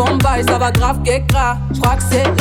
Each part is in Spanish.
Bombe ist aber grave que gras. Je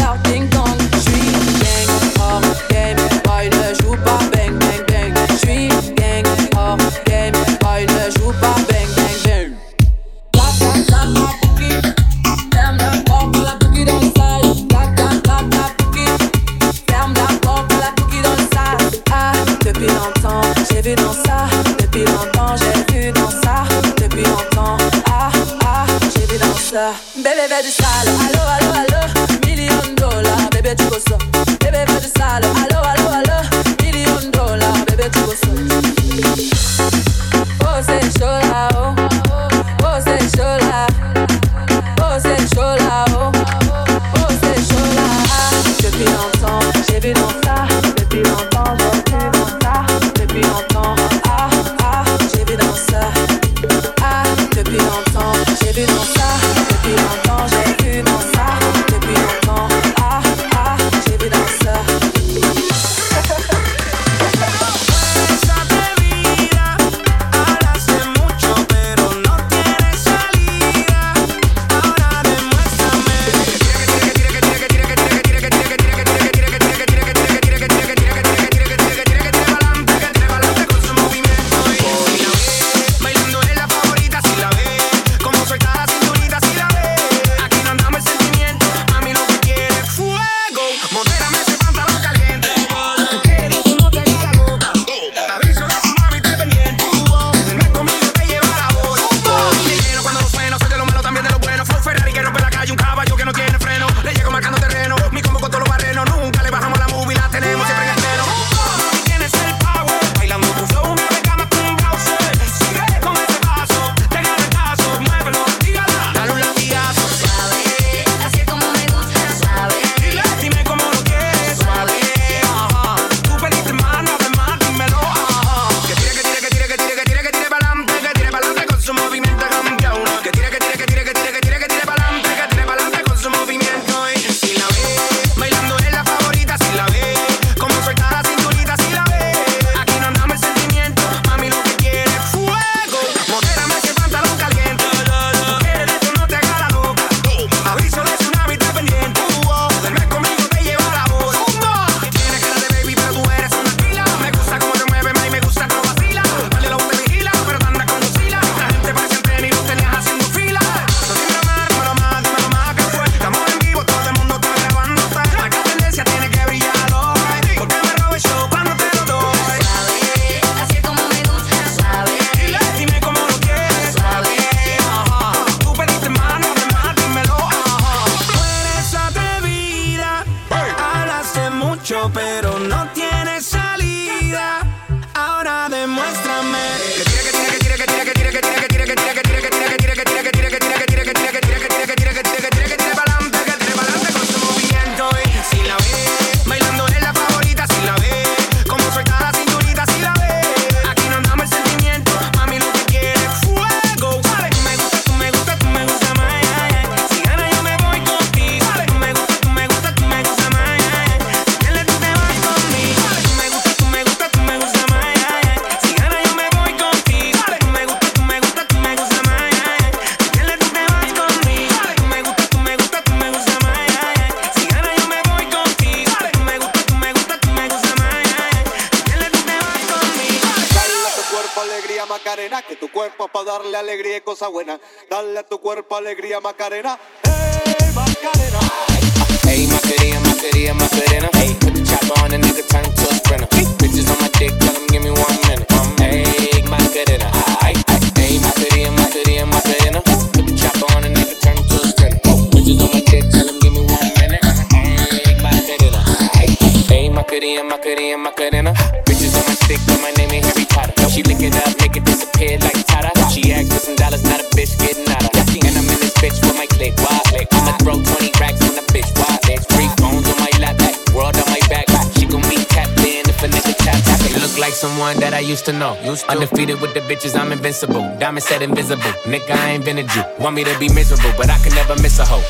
with my click, wild click. I'ma throw 20 racks on the bitch, wild bitch. Phones on my lap, back world on my back. She gon' be tapped in if a nigga tap tap it. Look like someone that I used to know. Undefeated with the bitches, I'm invincible. Diamond said invisible. Nigga, I ain't been a Jew. Want me to be miserable, but I can never miss a hoe.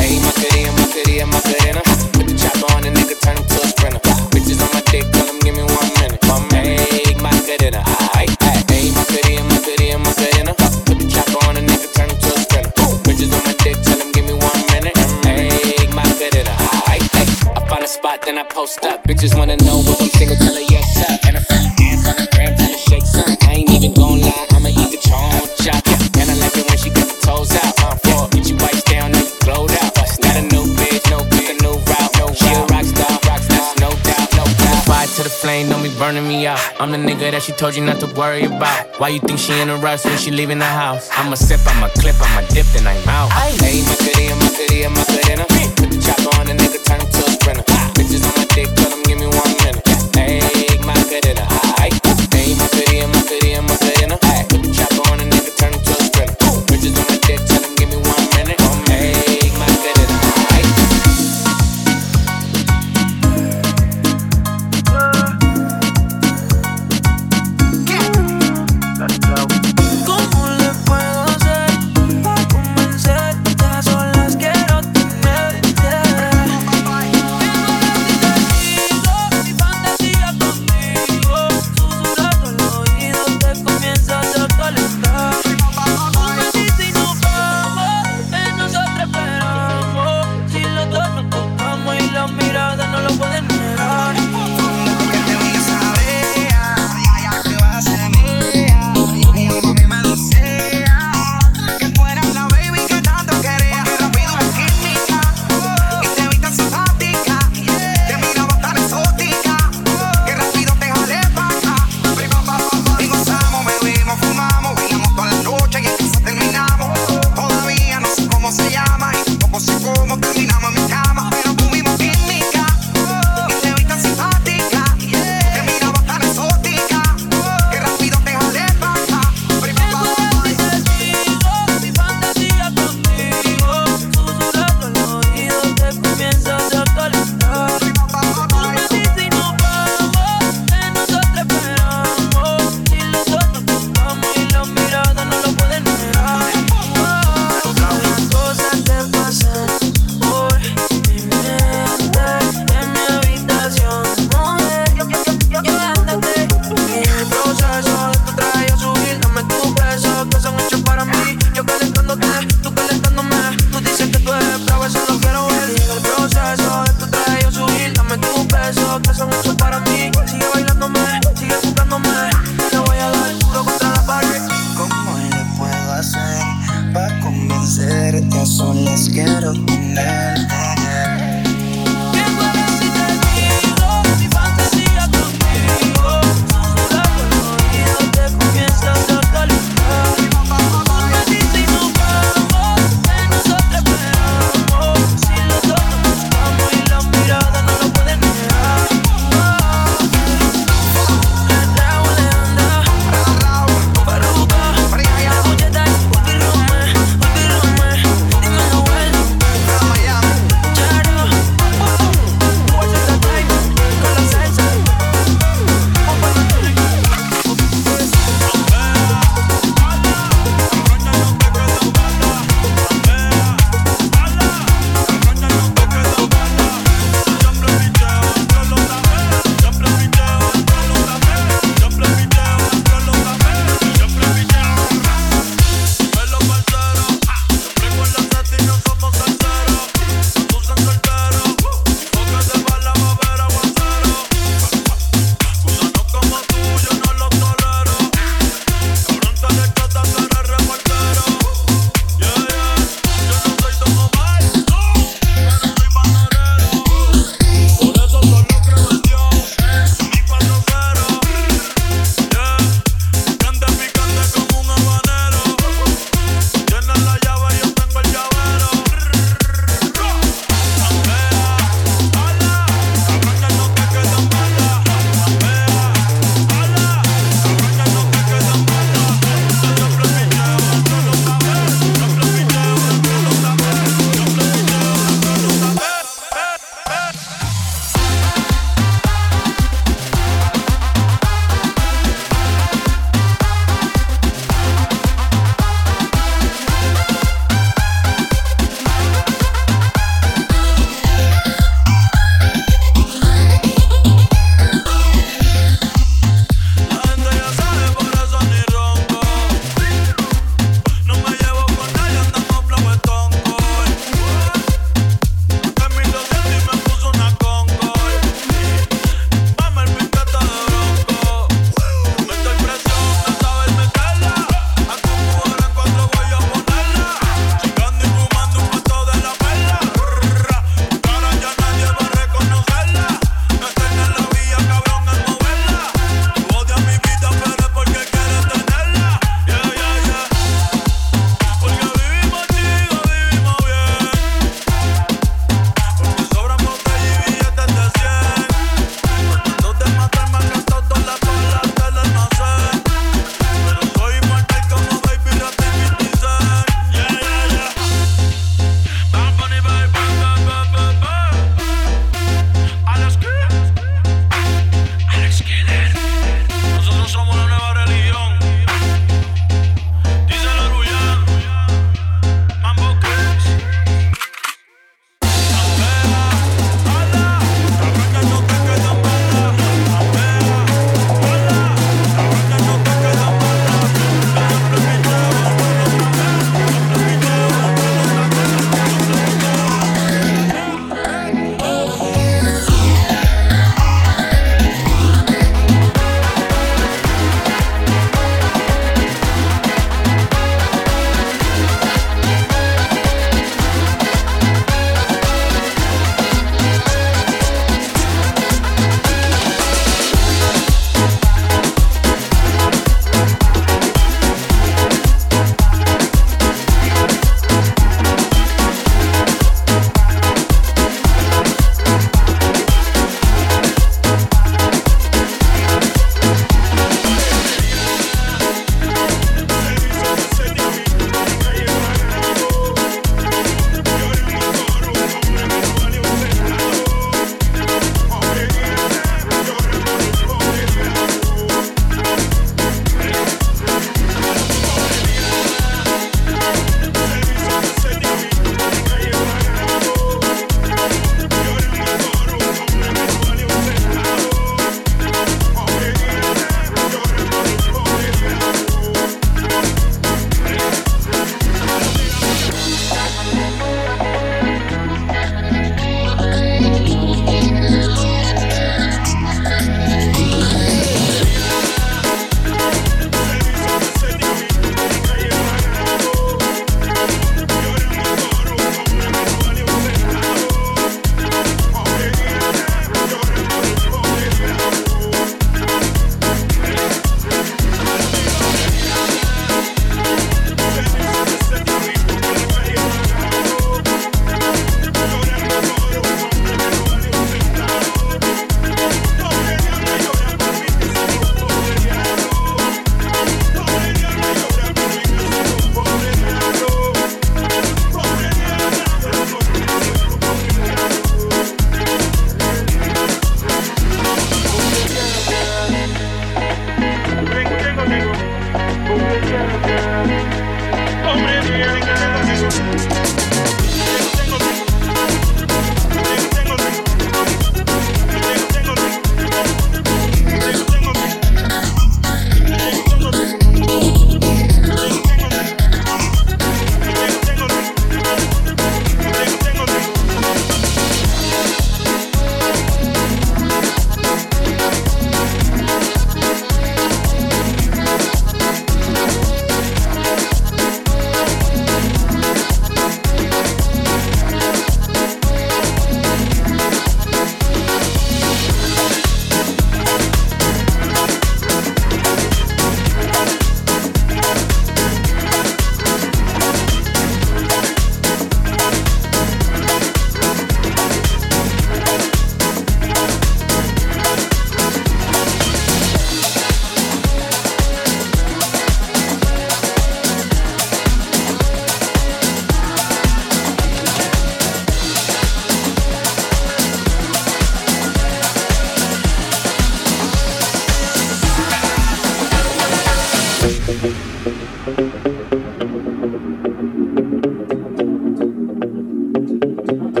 Hey, Macarena, Macarena, Macarena. Put the chopper on a nigga, turn him to a sprinter. Bitches on my dick, tell him give me one minute. Hey, Macarena. Ay, ay. Then I post up. Bitches wanna know if I'm single, tell her yes, up. And I find ass on the gram, tell her shake some. I ain't even gon' lie, I'ma eat the chon chop. Yeah. And I like it when she got the toes out. Uh, for get you wipes down, and you glowed out. Not a new bitch, no pick a new route. No, she a rock star, rock star, no doubt, no doubt. Fire to the flame, don't be burning me out. I'm the nigga that she told you not to worry about. Why you think she in a rush when she leaving the house? I'ma sip, I'ma clip, I'ma dip, then I'm out. Hey, Macarena, Macarena, Macarena. Put the chopper on a nigga, turn him to a sprinter. Bitches on my dick, tell him give me one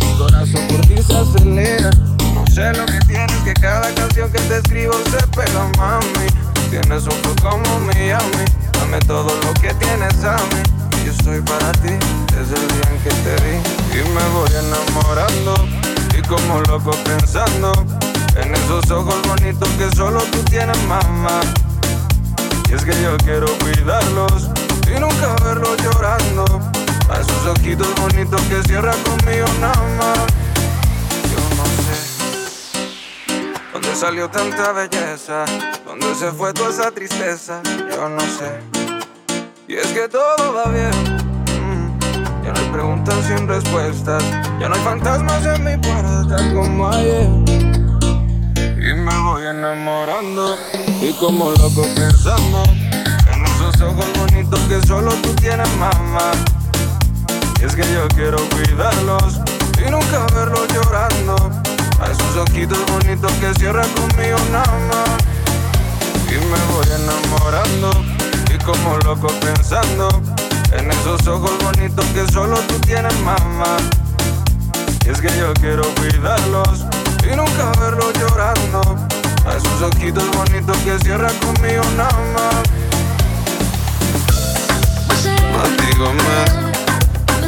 Mi corazón por ti se acelera. Sé lo que tienes, que cada canción que te escribo se pega, mami. Tienes un flow como Miami. Dame todo lo que tienes a mí. Yo soy para ti desde el día en que te vi. Y me voy enamorando. Y como loco pensando en esos ojos bonitos que solo tú tienes, mamá. Y es que yo quiero cuidarlos y nunca verlos llorando a sus ojitos bonitos que cierra conmigo nada más. Yo no sé dónde salió tanta belleza, dónde se fue toda esa tristeza. Yo no sé. Y es que todo va bien. Mm. Ya no hay preguntas sin respuestas. Ya no hay fantasmas en mi puerta como ayer. Y me voy enamorando. Y como loco pensando en esos ojos bonitos que solo tú tienes, mamá. Es que yo quiero cuidarlos y nunca verlos llorando. A esos ojitos bonitos que cierran conmigo nada más. Y me voy enamorando y como loco pensando en esos ojos bonitos que solo tú tienes, mamá. Es que yo quiero cuidarlos y nunca verlos llorando. A esos ojitos bonitos que cierran conmigo nada más. Dígame.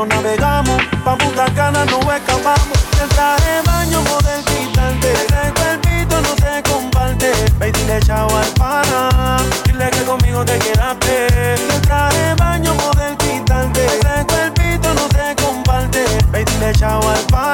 cielo navegamos, pa' Putacana no escapamos. El traje de baño poder quitarte, el cuerpito no te comparte. Ve dile chao al pana, dile que conmigo te quedaste. El traje de baño poder quitarte, el cuerpito no te comparte. Ve dile chao al pana.